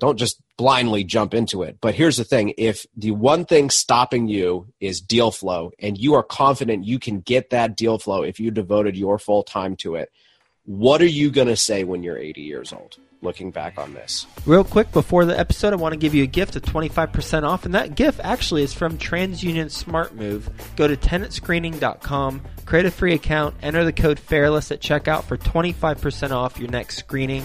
Don't just blindly jump into it. But here's the thing if the one thing stopping you is deal flow, and you are confident you can get that deal flow if you devoted your full time to it, what are you going to say when you're 80 years old? Looking back on this. Real quick before the episode, I want to give you a gift of 25% off, and that gift actually is from TransUnion Smart Move. Go to tenantscreening.com, create a free account, enter the code FAIRLESS at checkout for 25% off your next screening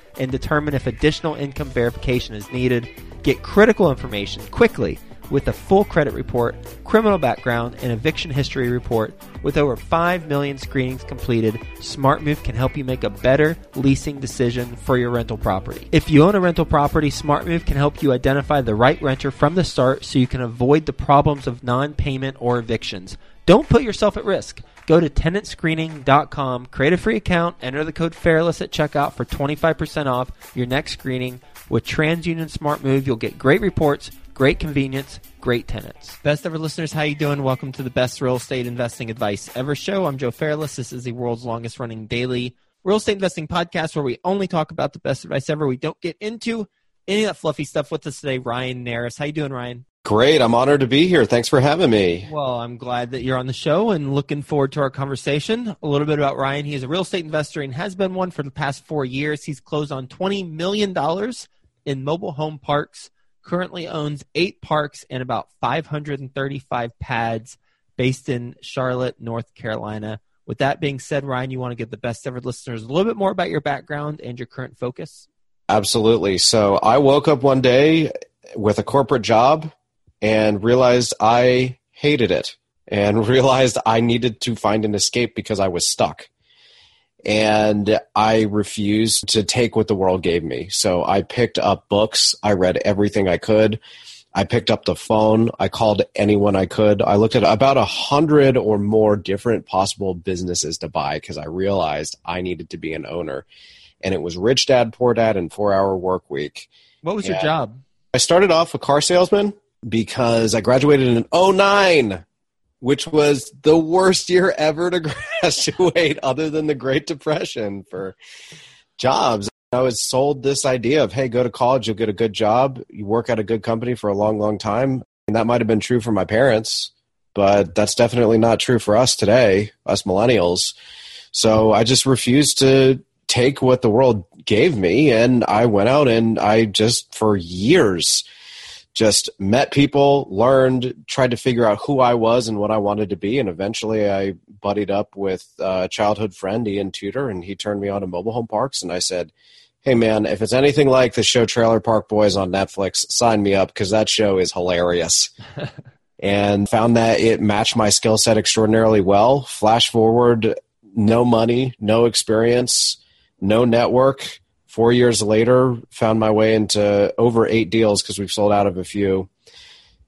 and determine if additional income verification is needed. Get critical information quickly with a full credit report, criminal background, and eviction history report. With over 5 million screenings completed, SmartMove can help you make a better leasing decision for your rental property. If you own a rental property, SmartMove can help you identify the right renter from the start so you can avoid the problems of non payment or evictions. Don't put yourself at risk. Go to tenantscreening.com, create a free account, enter the code FAIRLESS at checkout for 25% off your next screening. With TransUnion SmartMove, you'll get great reports, great convenience, great tenants. Best ever listeners, how you doing? Welcome to the best real estate investing advice ever show. I'm Joe Fairless. This is the world's longest running daily real estate investing podcast where we only talk about the best advice ever. We don't get into any of that fluffy stuff with us today. Ryan Narus. How you doing, Ryan? Great. I'm honored to be here. Thanks for having me. Well, I'm glad that you're on the show and looking forward to our conversation. A little bit about Ryan. He is a real estate investor and has been one for the past four years. He's closed on $20 million in mobile home parks, currently owns eight parks and about 535 pads based in Charlotte, North Carolina. With that being said, Ryan, you want to give the best ever listeners a little bit more about your background and your current focus? Absolutely. So I woke up one day with a corporate job and realized I hated it and realized I needed to find an escape because I was stuck. And I refused to take what the world gave me. So I picked up books. I read everything I could. I picked up the phone. I called anyone I could. I looked at about a hundred or more different possible businesses to buy because I realized I needed to be an owner. And it was Rich Dad, Poor Dad, and Four Hour Work Week. What was and your job? I started off a car salesman because I graduated in 09, which was the worst year ever to graduate other than the Great Depression for jobs. I was sold this idea of, hey, go to college, you'll get a good job, you work at a good company for a long, long time. And that might have been true for my parents, but that's definitely not true for us today, us millennials. So I just refused to take what the world gave me. And I went out and I just, for years, just met people, learned, tried to figure out who I was and what I wanted to be. And eventually I buddied up with a childhood friend, Ian Tudor, and he turned me on to mobile home parks. And I said, Hey man, if it's anything like the show Trailer Park Boys on Netflix, sign me up because that show is hilarious. and found that it matched my skill set extraordinarily well. Flash forward, no money, no experience, no network Four years later, found my way into over eight deals because we've sold out of a few.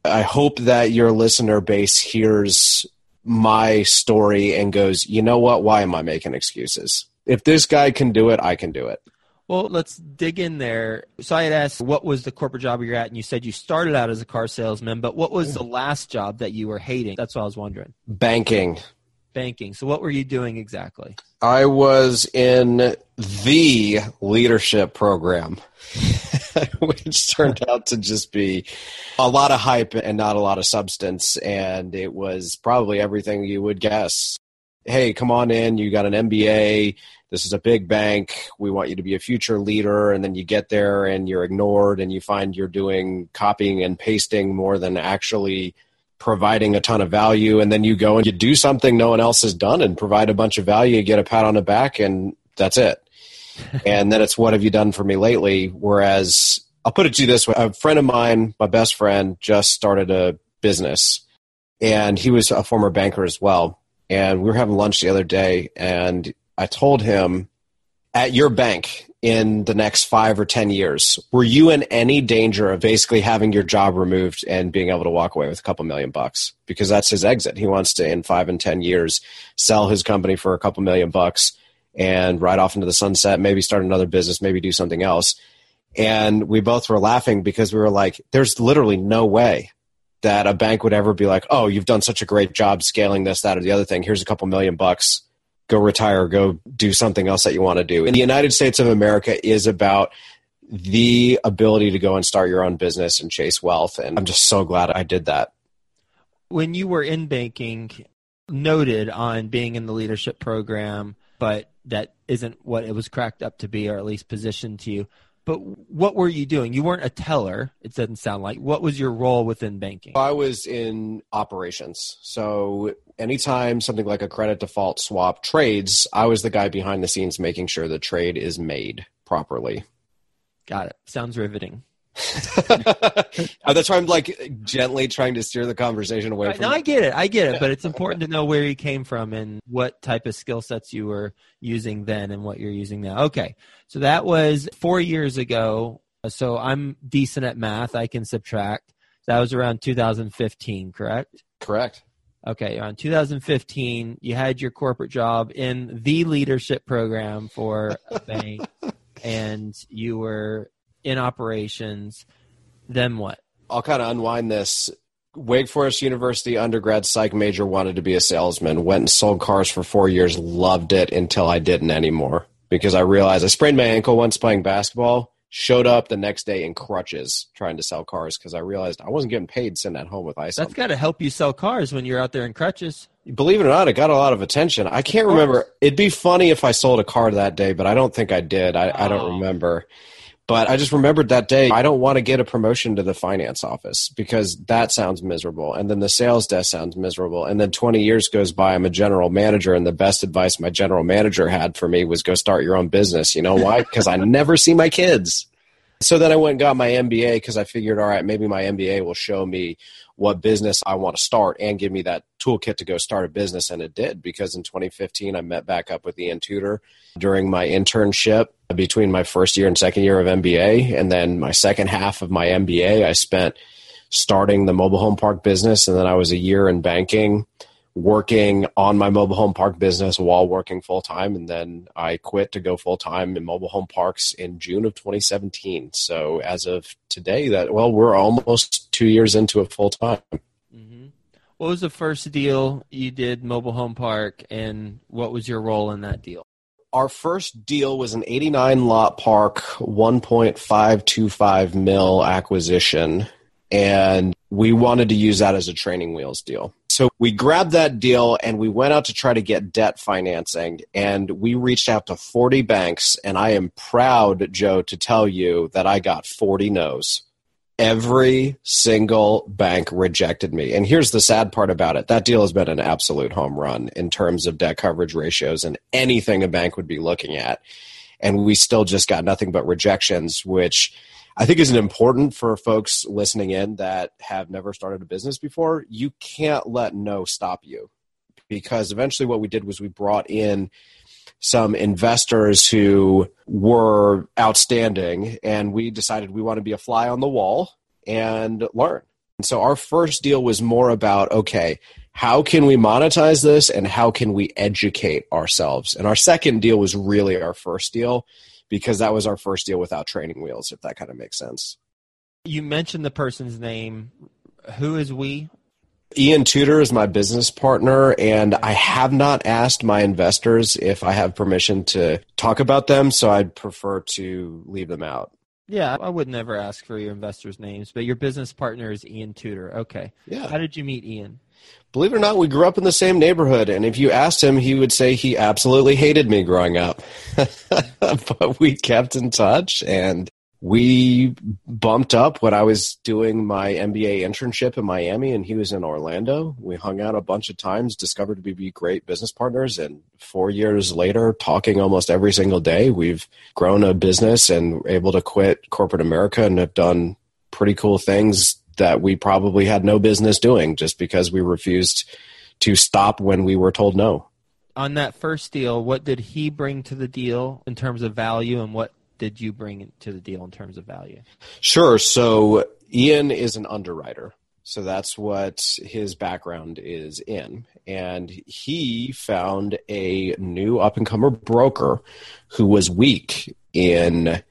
I hope that your listener base hears my story and goes, you know what? Why am I making excuses? If this guy can do it, I can do it. Well, let's dig in there. So I had asked, what was the corporate job you're at? And you said you started out as a car salesman, but what was the last job that you were hating? That's what I was wondering. Banking banking. So, what were you doing exactly? I was in the leadership program, which turned out to just be a lot of hype and not a lot of substance. And it was probably everything you would guess hey, come on in. You got an MBA. This is a big bank. We want you to be a future leader. And then you get there and you're ignored and you find you're doing copying and pasting more than actually providing a ton of value. And then you go and you do something no one else has done and provide a bunch of value, you get a pat on the back, and that's it. and then it's what have you done for me lately? Whereas I'll put it to you this way a friend of mine, my best friend, just started a business and he was a former banker as well and we were having lunch the other day and i told him at your bank in the next five or ten years were you in any danger of basically having your job removed and being able to walk away with a couple million bucks because that's his exit he wants to in five and ten years sell his company for a couple million bucks and ride off into the sunset maybe start another business maybe do something else and we both were laughing because we were like there's literally no way that a bank would ever be like, oh, you've done such a great job scaling this, that, or the other thing. Here's a couple million bucks. Go retire, go do something else that you want to do. In the United States of America is about the ability to go and start your own business and chase wealth. And I'm just so glad I did that. When you were in banking, noted on being in the leadership program, but that isn't what it was cracked up to be, or at least positioned to you. But what were you doing? You weren't a teller, it doesn't sound like. What was your role within banking? I was in operations. So anytime something like a credit default swap trades, I was the guy behind the scenes making sure the trade is made properly. Got it. Sounds riveting. That's why I'm like gently trying to steer the conversation away right, from. No, I get it. I get it. But it's important to know where you came from and what type of skill sets you were using then and what you're using now. Okay, so that was four years ago. So I'm decent at math. I can subtract. That was around 2015, correct? Correct. Okay, on 2015, you had your corporate job in the leadership program for a bank, and you were in operations. Then what? I'll kind of unwind this. Wake Forest University undergrad psych major wanted to be a salesman. Went and sold cars for four years. Loved it until I didn't anymore because I realized I sprained my ankle once playing basketball. Showed up the next day in crutches trying to sell cars because I realized I wasn't getting paid sitting at home with ice. That's got to help you sell cars when you're out there in crutches. Believe it or not, it got a lot of attention. I can't remember. It'd be funny if I sold a car that day, but I don't think I did. I, I don't remember. But I just remembered that day, I don't want to get a promotion to the finance office because that sounds miserable. And then the sales desk sounds miserable. And then 20 years goes by, I'm a general manager. And the best advice my general manager had for me was go start your own business. You know why? Because I never see my kids. So then I went and got my MBA because I figured, all right, maybe my MBA will show me what business I want to start and give me that toolkit to go start a business. And it did because in 2015, I met back up with Ian Tudor during my internship between my first year and second year of MBA. And then my second half of my MBA, I spent starting the mobile home park business. And then I was a year in banking working on my mobile home park business while working full time. And then I quit to go full time in mobile home parks in June of 2017. So as of today, that, well, we're almost two years into it full time. Mm-hmm. What was the first deal you did mobile home park and what was your role in that deal? Our first deal was an 89 lot park, 1.525 mil acquisition. And we wanted to use that as a training wheels deal. So we grabbed that deal and we went out to try to get debt financing. And we reached out to 40 banks. And I am proud, Joe, to tell you that I got 40 no's. Every single bank rejected me. And here's the sad part about it that deal has been an absolute home run in terms of debt coverage ratios and anything a bank would be looking at. And we still just got nothing but rejections, which I think is important for folks listening in that have never started a business before. You can't let no stop you because eventually what we did was we brought in some investors who were outstanding and we decided we want to be a fly on the wall and learn. And so our first deal was more about okay, how can we monetize this and how can we educate ourselves? And our second deal was really our first deal because that was our first deal without training wheels, if that kind of makes sense. You mentioned the person's name. Who is we? Ian Tudor is my business partner, and I have not asked my investors if I have permission to talk about them, so I'd prefer to leave them out. Yeah, I would never ask for your investors' names, but your business partner is Ian Tudor. Okay. Yeah. How did you meet Ian? Believe it or not, we grew up in the same neighborhood, and if you asked him, he would say he absolutely hated me growing up. but we kept in touch, and we bumped up when I was doing my MBA internship in Miami, and he was in Orlando. We hung out a bunch of times, discovered we'd be great business partners, and four years later, talking almost every single day, we've grown a business and able to quit corporate America and have done pretty cool things that we probably had no business doing just because we refused to stop when we were told no. On that first deal, what did he bring to the deal in terms of value, and what did you bring to the deal in terms of value? Sure. So Ian is an underwriter. So that's what his background is in. And he found a new up and comer broker who was weak in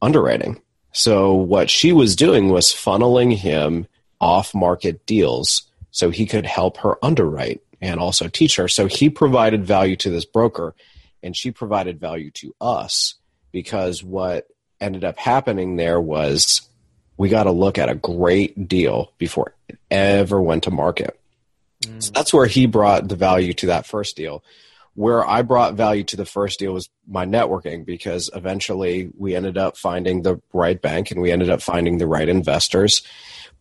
underwriting. So what she was doing was funneling him off market deals so he could help her underwrite and also teach her. So he provided value to this broker and she provided value to us because what ended up happening there was we got to look at a great deal before it ever went to market. Mm. So that's where he brought the value to that first deal where I brought value to the first deal was my networking because eventually we ended up finding the right bank and we ended up finding the right investors.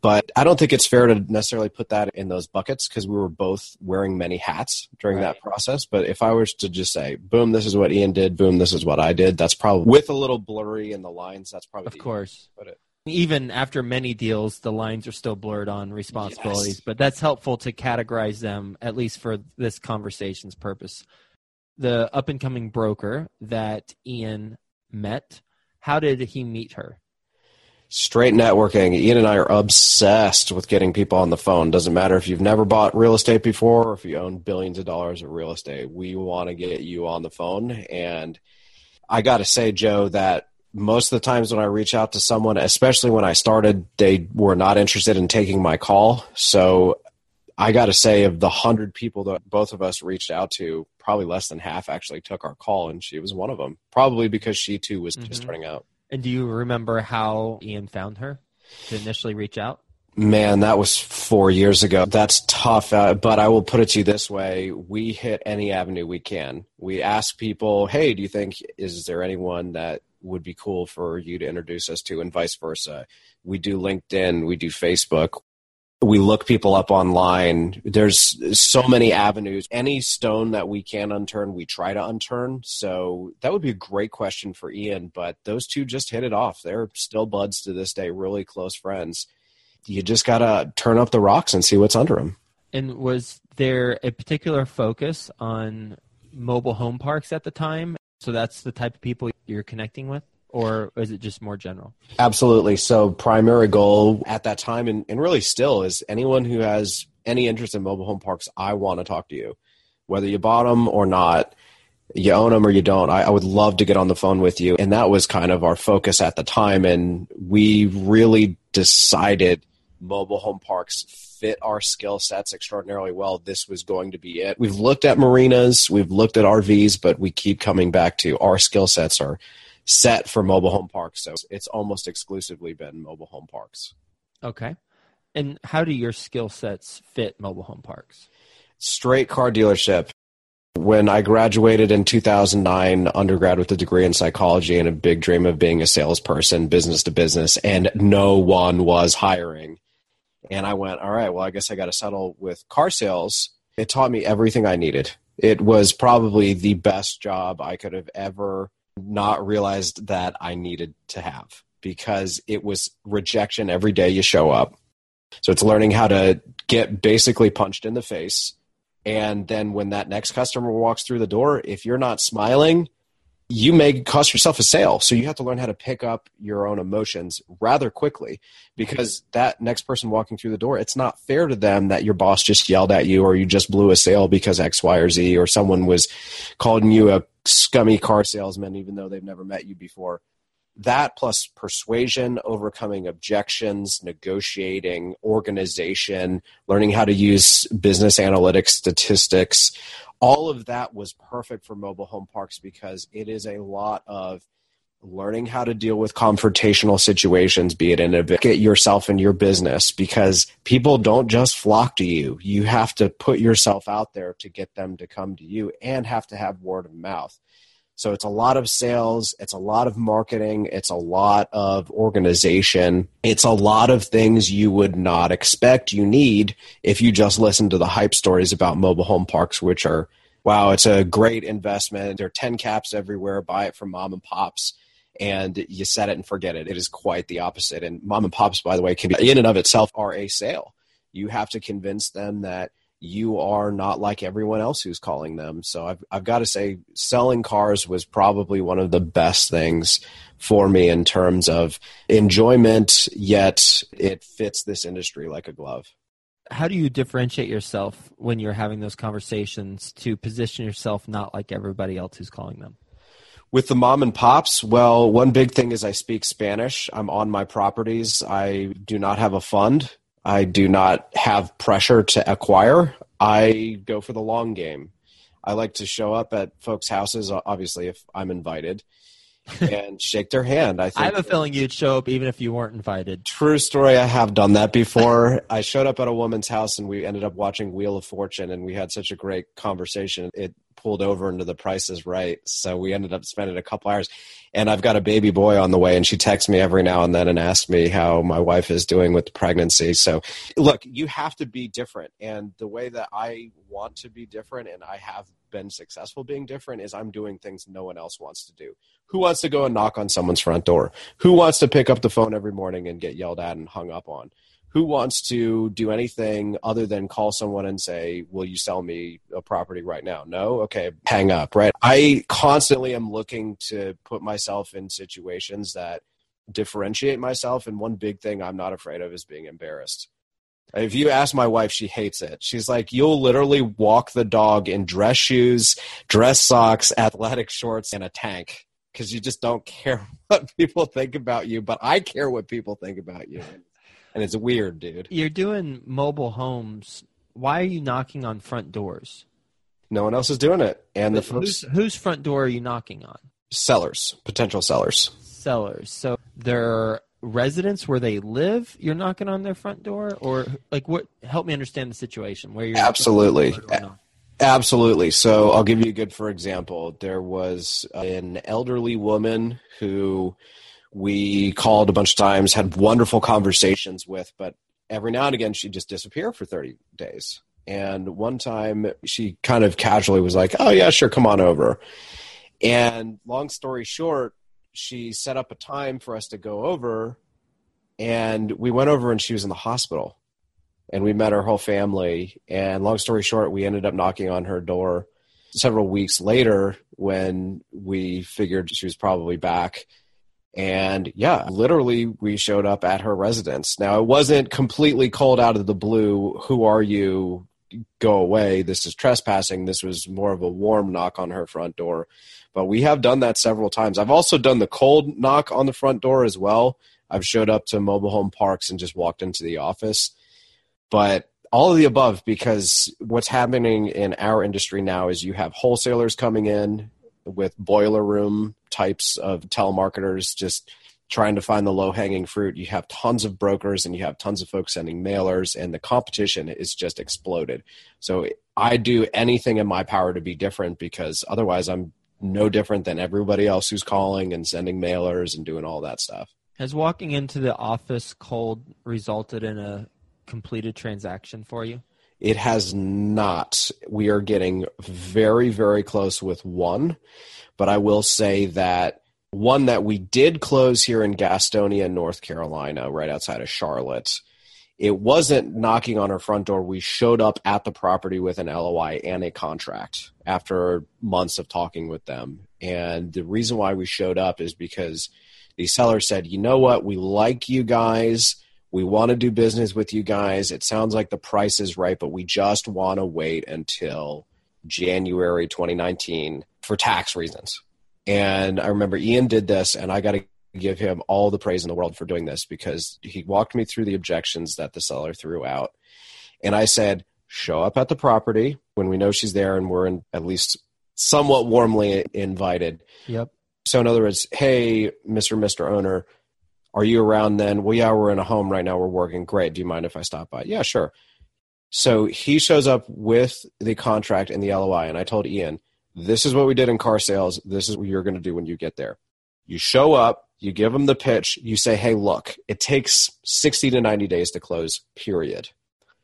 But I don't think it's fair to necessarily put that in those buckets because we were both wearing many hats during right. that process. But if I was to just say, boom, this is what Ian did, boom, this is what I did, that's probably with a little blurry in the lines, that's probably of course. Put it even after many deals, the lines are still blurred on responsibilities, yes. but that's helpful to categorize them, at least for this conversation's purpose. The up and coming broker that Ian met, how did he meet her? Straight networking. Ian and I are obsessed with getting people on the phone. Doesn't matter if you've never bought real estate before or if you own billions of dollars of real estate. We want to get you on the phone. And I got to say, Joe, that most of the times when I reach out to someone, especially when I started, they were not interested in taking my call. So I got to say, of the hundred people that both of us reached out to, probably less than half actually took our call, and she was one of them. Probably because she too was mm-hmm. just starting out. And do you remember how Ian found her to initially reach out? Man, that was four years ago. That's tough, uh, but I will put it to you this way: we hit any avenue we can. We ask people, "Hey, do you think is there anyone that would be cool for you to introduce us to, and vice versa. We do LinkedIn, we do Facebook. We look people up online. There's so many avenues. Any stone that we can unturn, we try to unturn. So that would be a great question for Ian. But those two just hit it off. They're still buds to this day, really close friends. You just got to turn up the rocks and see what's under them. And was there a particular focus on mobile home parks at the time? So that's the type of people you're connecting with? Or is it just more general? Absolutely. So, primary goal at that time, and, and really still, is anyone who has any interest in mobile home parks, I want to talk to you. Whether you bought them or not, you own them or you don't, I, I, would love to get on the phone with you. And that was kind of our focus at the time. And we really decided mobile home parks fit our skill sets extraordinarily well, this was going to be it. We've looked at marinas, we've looked at RVs, but we keep coming back to our skill sets are set for mobile home parks. So it's almost exclusively been mobile home parks. Okay. And how do your skill sets fit mobile home parks? Straight car dealership. When I graduated in 2009, undergrad with a degree in psychology and a big dream of being a salesperson, business to business, and no one was hiring and I went, all right, well, I guess I got to settle with car sales. It taught me everything I needed. It was probably the best job I could have ever not realized that I needed to have because it was rejection every day you show up. So it's learning how to get basically punched in the face. And then when that next customer walks through the door, if you're not smiling, you may cost yourself a sale. So you have to learn how to pick up your own emotions rather quickly because that next person walking through the door, it's not fair to them that your boss just yelled at you or you just blew a sale because X, Y, or Z, or someone was calling you a scummy car salesman even though they've never met you before. That plus persuasion, overcoming objections, negotiating, organization, learning how to use business analytics, statistics, all of that was perfect for mobile home parks because it is a lot of learning how to deal with confrontational situations, be it in a get yourself in your business, because people don't just flock to you. You have to put yourself out there to get them to come to you and have to have word of mouth. So it's a lot of sales, it's a lot of marketing, it's a lot of organization, it's a lot of things you would not expect you need if you just listen to the hype stories about mobile home parks, which are wow, it's a great investment. There are 10 caps everywhere, buy it from mom and pops and you set it and forget it. It is quite the opposite. And mom and pops, by the way, can be in and of itself are a sale. You have to convince them that you are not like everyone else who's calling them. So I've, I've got to say, selling cars was probably one of the best things for me in terms of enjoyment, yet it fits this industry like a glove. How do you differentiate yourself when you're having those conversations to position yourself not like everybody else who's calling them? With the mom and pops, well, one big thing is I speak Spanish. I'm on my properties. I do not have a fund. I do not have pressure to acquire. I go for the long game. I like to show up at folks' houses, obviously, if I'm invited, and shake their hand. I, I have a feeling you'd show up even if you weren't invited. True story. I have done that before. I showed up at a woman's house and we ended up watching Wheel of Fortune, and we had such a great conversation. It pulled over into the Price Is Right, so we ended up spending a couple hours and I've got a baby boy on the way, and she texts me every now and then and asks me how my wife is doing with the pregnancy. So, look, you have to be different, and the way that I want to be different, and I have been successful being different, is I'm doing things no one else wants to do. Who wants to go and knock on someone's front door? Who wants to pick up the phone every morning and get yelled at and hung up on? Who wants to do anything other than call someone and say, Will you sell me a property right now? No? Okay, hang up, right? I constantly am looking to put myself in situations that differentiate myself. And one big thing I'm not afraid of is being embarrassed. If you ask my wife, she hates it. She's like, You'll literally walk the dog in dress shoes, dress socks, athletic shorts, and a tank because you just don't care what people think about you. But I care what people think about you and it's weird, dude. You're doing mobile homes. Why are you knocking on front doors? No one else is doing it, and but the folks, whose, whose front door are you knocking on? Sellers, potential sellers. Sellers. So they're residents where they live. You're knocking on their front door, or like what? Help me understand the situation where you're absolutely. Absolutely. So I'll give you a good for example. There was an elderly woman who we called a bunch of times, had wonderful conversations with, but every now and again she'd just disappear for 30 days. And one time she kind of casually was like, Oh, yeah, sure, come on over. And long story short, she set up a time for us to go over. And we went over and she was in the hospital. And we met her whole family. And long story short, we ended up knocking on her door several weeks later when we figured she was probably back and yeah, literally, we showed up at her residence. Now, it wasn't completely cold out of the blue. Who are you? Go away. This is trespassing. This was more of a warm knock on her front door. But we have done that several times. I've also done the cold knock on the front door as well. I've showed up to mobile home parks and just walked into the office. But all of the above, because what's happening in our industry now is you have wholesalers coming in with boiler room types of telemarketers just trying to find the low hanging fruit. You have tons of brokers and you have tons of folks sending mailers, and the competition is just exploded. So I do anything in my power to be different because otherwise I'm no different than everybody else who's calling and sending mailers and doing all that stuff. Has walking into the office cold resulted in a completed transaction for you? It has not. We are getting very, very close with one, but I will say that one that we did close here in Gastonia, North Carolina, right outside of Charlotte. It wasn't knocking on our front door. We showed up at the property with an LOI and a contract after months of talking with them. And the reason why we showed up is because the seller said, you know what, we like you guys we want to do business with you guys. It sounds like the price is right, but we just want to wait until January 2019 for tax reasons. And I remember Ian did this, and I got to give him all the praise in the world for doing this because he walked me through the objections that the seller threw out. And I said, show up at the property when we know she's there and we're in, at least somewhat warmly invited. Yep. So in other words, hey, Mr. Mr. Owner, are you around then? Well, yeah, we're in a home right now. We're working. Great. Do you mind if I stop by? Yeah, sure. So he shows up with the contract and the LOI, and I told Ian, this is what we did in car sales. This is what you're going to do when you get there. You show up, you give them the pitch, you say, hey, look, it takes 60 to 90 days to close, period.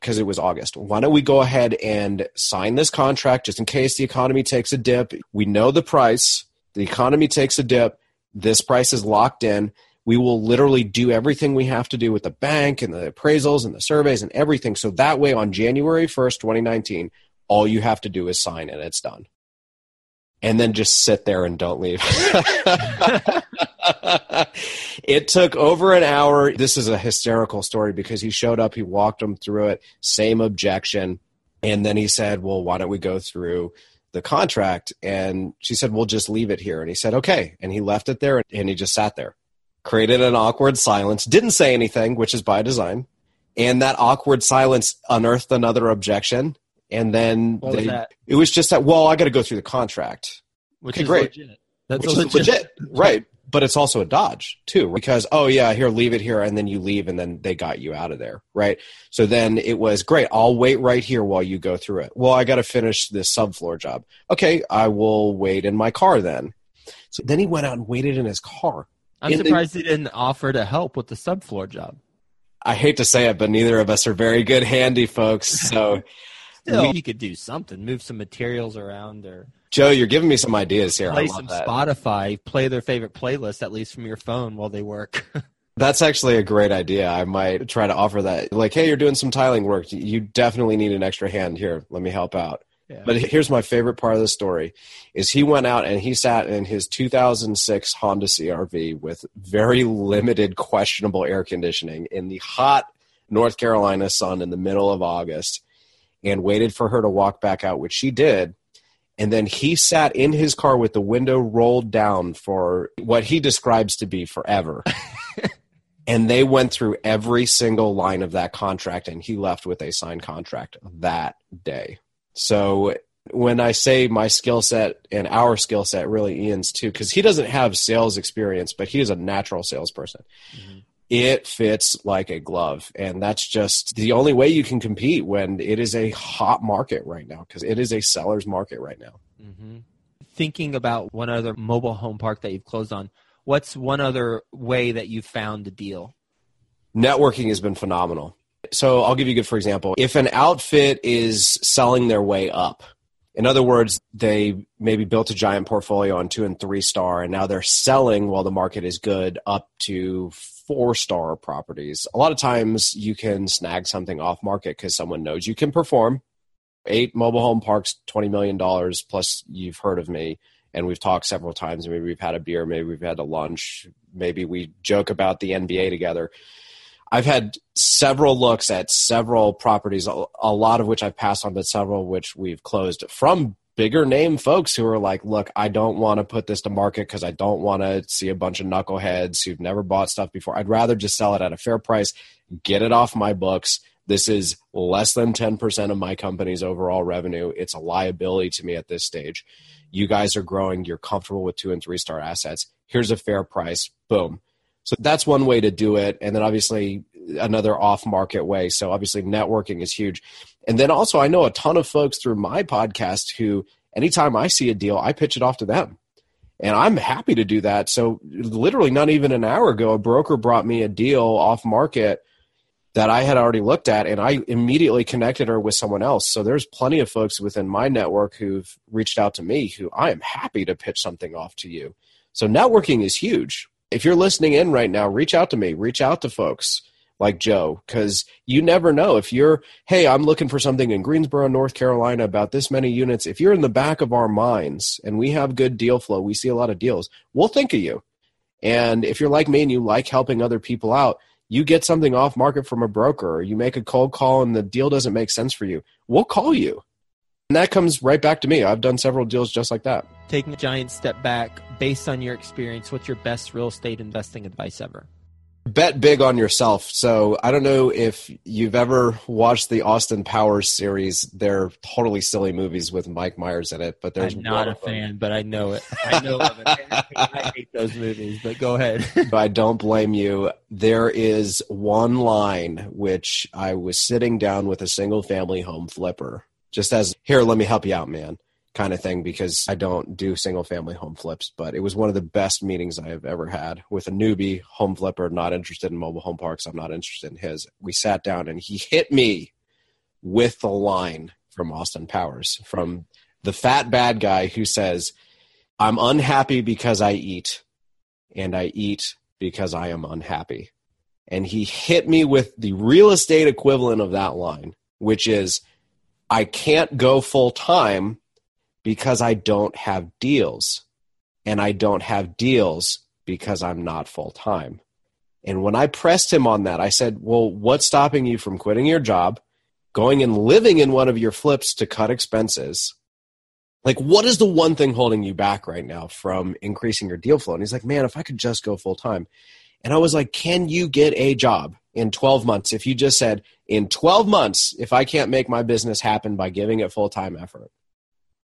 Because it was August. Why don't we go ahead and sign this contract just in case the economy takes a dip? We know the price. The economy takes a dip. This price is locked in we will literally do everything we have to do with the bank and the appraisals and the surveys and everything. So that way on January 1st, 2019, all you have to do is sign and it's done. And then just sit there and don't leave. it took over an hour. This is a hysterical story because he showed up, he walked them through it, same objection. And then he said, Well, why don't we go through the contract? And she said, We'll just leave it here. And he said, Okay. And he left it there and he just sat there created an awkward silence, didn't say anything, which is by design. And that awkward silence unearthed another objection. And then What was that? it was just that, well, I got to go through the contract. Which Okay, is great. legit. That's which a is legit. Right. But it's also a dodge too, because, oh, yeah, here, leave it here. And then you leave and then they got you out of there. Right. So then it was great. I'll wait right here while you go through it. Well, I got to finish this subfloor job. Okay. I will wait in my car then. So then he went out and waited in his car. I'm in the- surprised he didn't offer to help with the subfloor job. I hate to say it, but neither of us are very good handy folks. So, Still, you could do something, move some materials around, or Joe, you're giving me some ideas here. Play some that. Spotify, play their favorite playlist at least from your phone while they work. That's actually a great idea. I might try to offer that. Like, hey, you're doing some tiling work. You definitely need an extra hand here. Let me help out. Yeah. But here's my favorite part of the story is he went out and he sat in his 2006 Honda CRV with very limited questionable air conditioning in the hot North Carolina sun in the middle of August and waited for her to walk back out which she did. And then he sat in his car with the window rolled down for what he describes to be forever. And they went through every single line of that contract and he left with a signed contract that day so when I say my skill set and our skill set, really Ian's too, because he doesn't have sales experience, but he is a natural salesperson. Mhm. It fits like a glove. And that's just the only way you can compete when it is a hot market right now, because it is a seller's market right now. Mm-hmm. Thinking about one other mobile home park that you've closed on, what's one other way that you found a deal? networking has been phenomenal. So I'll give you a good for example. If an outfit is selling their way up, in other words, they maybe built a giant portfolio on two and three star, and now they're selling while the market is good up to four star properties. A lot of times you can snag something off market because someone knows you can perform. Eight mobile home parks, $20 million, plus you've heard of me and we've talked several times. Maybe we've had a beer, maybe we've had a lunch, maybe we joke about the NBA together. I've had several looks at several properties, a lot of which I've passed on, but several which we've closed from bigger name folks who are like, look, I don't want to put this to market because I don't want to see a bunch of knuckleheads who've never bought stuff before. I'd rather just sell it at a fair price, get it off my books. This is less than 10% of my company's overall revenue. It's a liability to me at this stage. You guys are growing. You're comfortable with two and three star assets. Here's a fair price. Boom. So that's one way to do it. And then obviously another off market way. So obviously networking is huge. And then also I know a ton of folks through my podcast who anytime I see a deal, I pitch it off to them. And I'm happy to do that. So literally not even an hour ago, a broker brought me a deal off market that I had already looked at and I immediately connected her with someone else. So there's plenty of folks within my network who've reached out to me who I am happy to pitch something off to you. So networking is huge. If you're listening in right now, reach out to me, reach out to folks like Joe, because you never know. If you're, hey, I'm looking for something in Greensboro, North Carolina about this many units, if you're in the back of our minds and we have good deal flow, we see a lot of deals, we'll think of you. And if you're like me and you like helping other people out, you get something off market from a broker or you make a cold call and the deal doesn't make sense for you, we'll call you. And that comes right back to me. I've done several deals just like that. Taking a giant step back, based on your experience, what's your best real estate investing advice ever? bet big on yourself. So I don't know if you've ever watched the Austin Powers series. They're totally silly movies with Mike Myers in it, but there's I'm not a of them- fan, but I know it. I know of it. I hate those movies, but go ahead. but I don't blame you. There is one line which I was sitting down with a single family home flipper, just as here, let me help you out, man, kind of thing, because I don't do single family home flips. But it was one of the best meetings I have ever had with a newbie home flipper, not interested in mobile home parks. I'm not interested in his. We sat down and he hit me with the line from Austin Powers, from the fat bad guy who says, I'm unhappy because I eat, and I eat because I am unhappy. And he hit me with the real estate equivalent of that line, which is I can't go full time because I don't have deals. And I don't have deals because I'm not full time. And when I pressed him on that, I said, Well, what's stopping you from quitting your job, going and living in one of your flips to cut expenses? Like, what is the one thing holding you back right now from increasing your deal flow? And he's like, Man, if I could just go full time. And I was like, Can you get a job in 12 months? If you just said, In 12 months, if I can't make my business happen by giving it full time effort.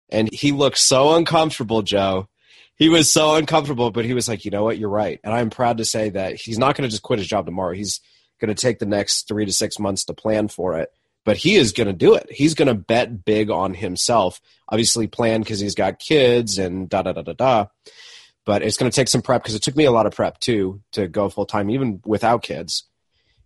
And he looked so uncomfortable, Joe. He was so uncomfortable, but he was like, You know what? You're right. And I'm proud to say that he's not going to just quit his job tomorrow. He's going to take the next three to six months to plan for it. But he is going to do it. He's going to bet big on himself. Obviously, plan because he's got kids and da da da da da but it's going to take some prep because it took me a lot of prep too to go full time, even without kids.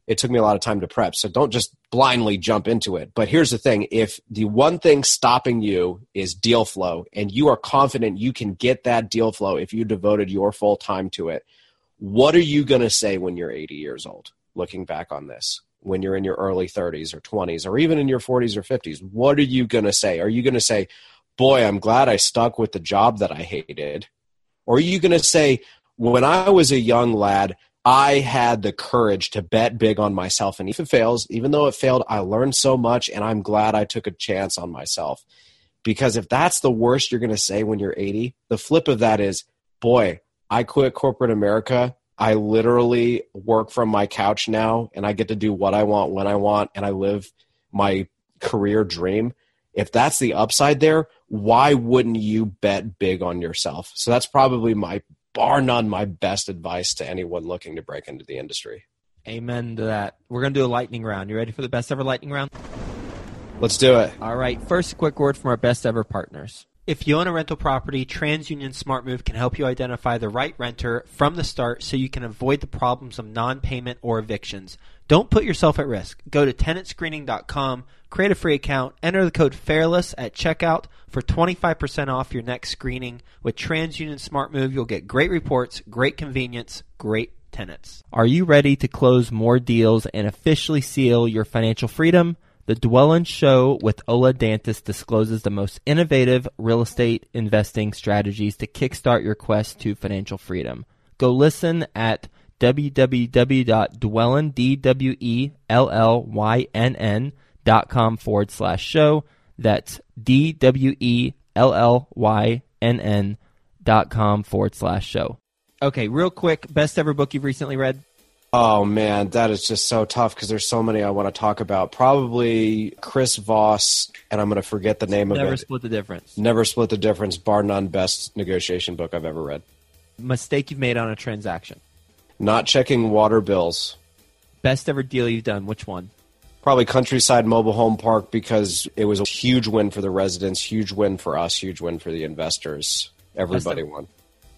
It took me a lot of time to prep. So don't just blindly jump into it. But here's the thing if the one thing stopping you is deal flow, and you are confident you can get that deal flow if you devoted your full time to it, what are you going to say when you're 80 years old, looking back on this? When you're in your early 30s or 20s, or even in your 40s or 50s, what are you going to say? Are you going to say, Boy, I'm glad I stuck with the job that I hated? Or are you going to say, when I was a young lad, I had the courage to bet big on myself. And if it fails, even though it failed, I learned so much and I'm glad I took a chance on myself. Because if that's the worst you're going to say when you're 80, the flip of that is, boy, I quit corporate America. I literally work from my couch now and I get to do what I want when I want and I live my career dream. If that's the upside there, why wouldn't you bet big on yourself? So that's probably my bar none my best advice to anyone looking to break into the industry. Amen to that. We're going to do a lightning round. You ready for the best ever lightning round? Let's do it. All right. First, a quick word from our best ever partners. If you own a rental property, TransUnion SmartMove can help you identify the right renter from the start so you can avoid the problems of non payment or evictions. Don't put yourself at risk. Go to tenantscreening.com, create a free account, enter the code FAIRLESS at checkout for 25% off your next screening. With TransUnion SmartMove, you'll get great reports, great convenience, great tenants. Are you ready to close more deals and officially seal your financial freedom? The Dwellynn Show with Ola Dantis discloses the most innovative real estate investing strategies to kickstart your quest to financial freedom. Go listen at www.dwellynn, D-W-E-L-L-Y-N-N dot com forward slash show. That's D-W-E-L-L-Y-N-N dot com forward slash show. Okay, real quick, best ever book you've recently read? Oh man, that is just so tough because there's so many I want to talk about. Probably Chris Voss, and I'm going to forget the name Never of it. Never split the difference. Never Split the Difference, bar none, best negotiation book I've ever read. Mistake you've made on a transaction. Not checking water bills. Best ever deal you've done. Which one? Probably Countryside Mobile Home Park because it was a huge win for the residents, huge win for us, huge win for the investors. Everybody Best won.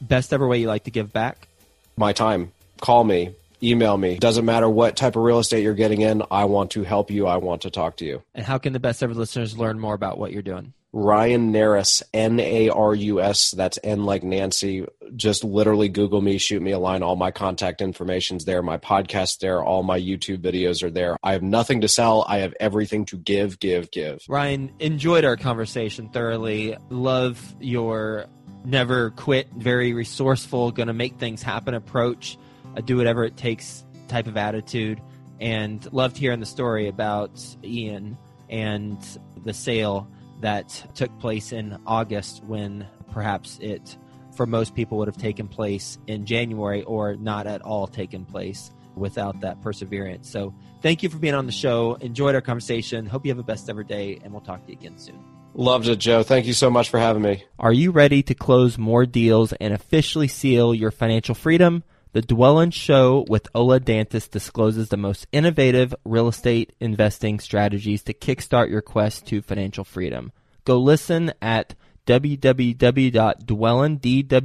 Best ever way you like to give back? My time. Call me, email me. Doesn't matter what type of real estate you're getting in. I want to help you. I want to talk to you. And how can the best ever listeners learn more about what you're doing? Ryan Narus, N A R U S. That's N like Nancy. Just literally Google me, shoot me a line. All my contact information's there. My podcast there. All my YouTube videos are there. I have nothing to sell. I have everything to give, give, give. Ryan, enjoyed our conversation thoroughly. Love your never quit, very resourceful, gonna make things happen approach, a do whatever it takes type of attitude. And loved hearing the story about Ian and the sale that took place in August when perhaps it, for most people, would have taken place in January or not at all taken place. without that perseverance. So thank you for being on the show. Enjoyed our conversation. Hope you have a best ever day, and we'll talk to you again soon. Loved it, Joe. Thank you so much for having me. Are you ready to close more deals and officially seal your financial freedom? The Dwellynn Show with Ola Dantis discloses the most innovative real estate investing strategies to kickstart your quest to financial freedom. Go listen at www.dwellynn, D-W-E-L-L-Y-N-N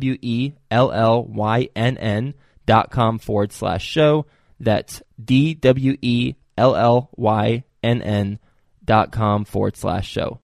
dot com forward slash show. That's D-W-E-L-L-Y-N-N dot com forward slash show.